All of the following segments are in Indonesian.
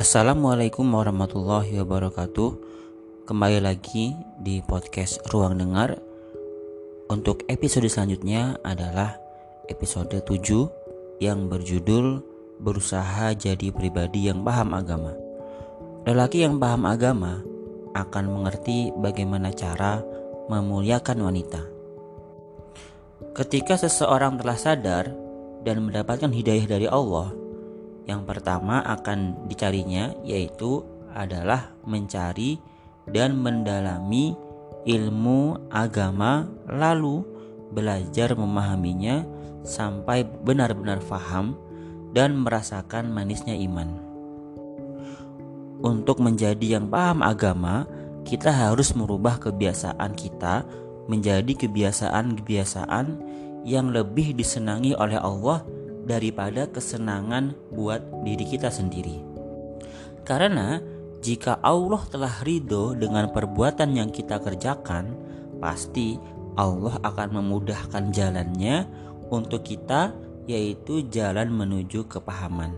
Assalamualaikum warahmatullahi wabarakatuh. Kembali lagi di podcast Ruang Dengar. Untuk episode selanjutnya adalah episode 7 Yang berjudul Berusaha jadi pribadi yang paham agama. Lelaki yang paham agama akan mengerti bagaimana cara memuliakan wanita. Ketika seseorang telah sadar dan mendapatkan hidayah dari Allah yang pertama akan dicarinya yaitu adalah mencari dan mendalami ilmu agama lalu belajar memahaminya sampai benar-benar faham dan merasakan manisnya iman. Untuk menjadi yang paham agama, kita harus merubah kebiasaan kita menjadi kebiasaan-kebiasaan yang lebih disenangi oleh Allah daripada kesenangan buat diri kita sendiri. Karena jika Allah telah ridho dengan perbuatan yang kita kerjakan, pasti Allah akan memudahkan jalannya untuk kita, yaitu jalan menuju kepahaman.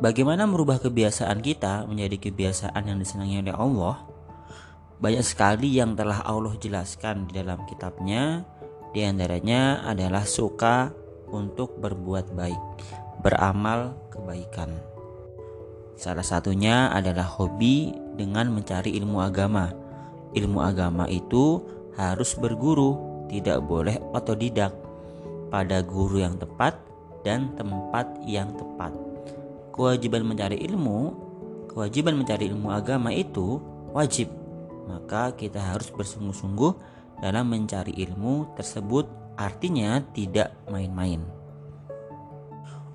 Bagaimana merubah kebiasaan kita menjadi kebiasaan yang disenangi oleh Allah? Banyak sekali yang telah Allah jelaskan di dalam kitabnya, di antaranya adalah suka untuk berbuat baik, beramal kebaikan. Salah satunya adalah hobi dengan mencari ilmu agama. Ilmu agama itu harus berguru, tidak boleh otodidak pada guru yang tepat dan tempat yang tepat. Kewajiban mencari ilmu, kewajiban mencari ilmu agama itu wajib. Maka kita harus bersungguh-sungguh dalam mencari ilmu tersebut artinya tidak main-main.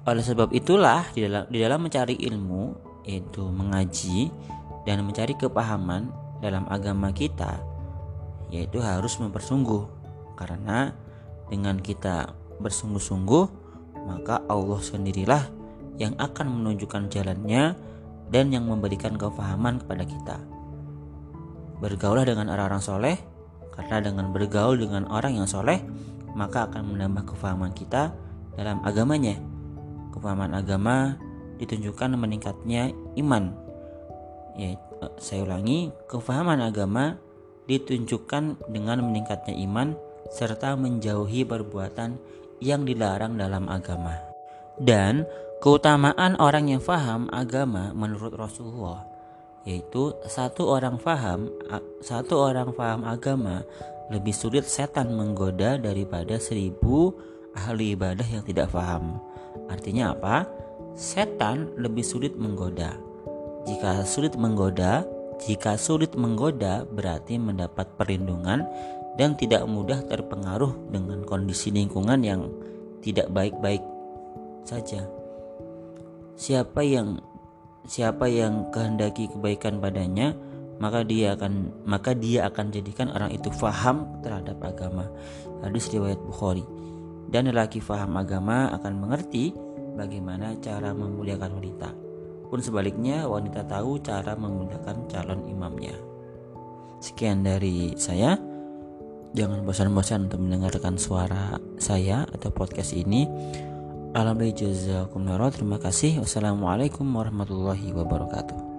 Oleh sebab itulah di dalam di dalam mencari ilmu yaitu mengaji dan mencari kepahaman dalam agama kita yaitu harus mempersungguh karena dengan kita bersungguh-sungguh maka Allah sendirilah yang akan menunjukkan jalannya dan yang memberikan kepahaman kepada kita. Bergaulah dengan orang-orang soleh karena dengan bergaul dengan orang yang soleh maka akan menambah kefahaman kita dalam agamanya. Kefahaman agama ditunjukkan meningkatnya iman. Ya, saya ulangi, kefahaman agama ditunjukkan dengan meningkatnya iman serta menjauhi perbuatan yang dilarang dalam agama. Dan keutamaan orang yang faham agama menurut Rasulullah yaitu satu orang faham satu orang faham agama lebih sulit setan menggoda daripada seribu ahli ibadah yang tidak paham. Artinya apa? Setan lebih sulit menggoda. Jika sulit menggoda, jika sulit menggoda berarti mendapat perlindungan dan tidak mudah terpengaruh dengan kondisi lingkungan yang tidak baik-baik saja. Siapa yang siapa yang kehendaki kebaikan padanya, maka dia akan maka dia akan jadikan orang itu faham terhadap agama. Hadis riwayat Bukhari. Dan lelaki faham agama akan mengerti bagaimana cara memuliakan wanita. Pun sebaliknya wanita tahu cara memuliakan calon imamnya. Sekian dari saya. Jangan bosan-bosan untuk mendengarkan suara saya atau podcast ini. Alhamdulillah terima kasih. Wassalamualaikum warahmatullahi wabarakatuh.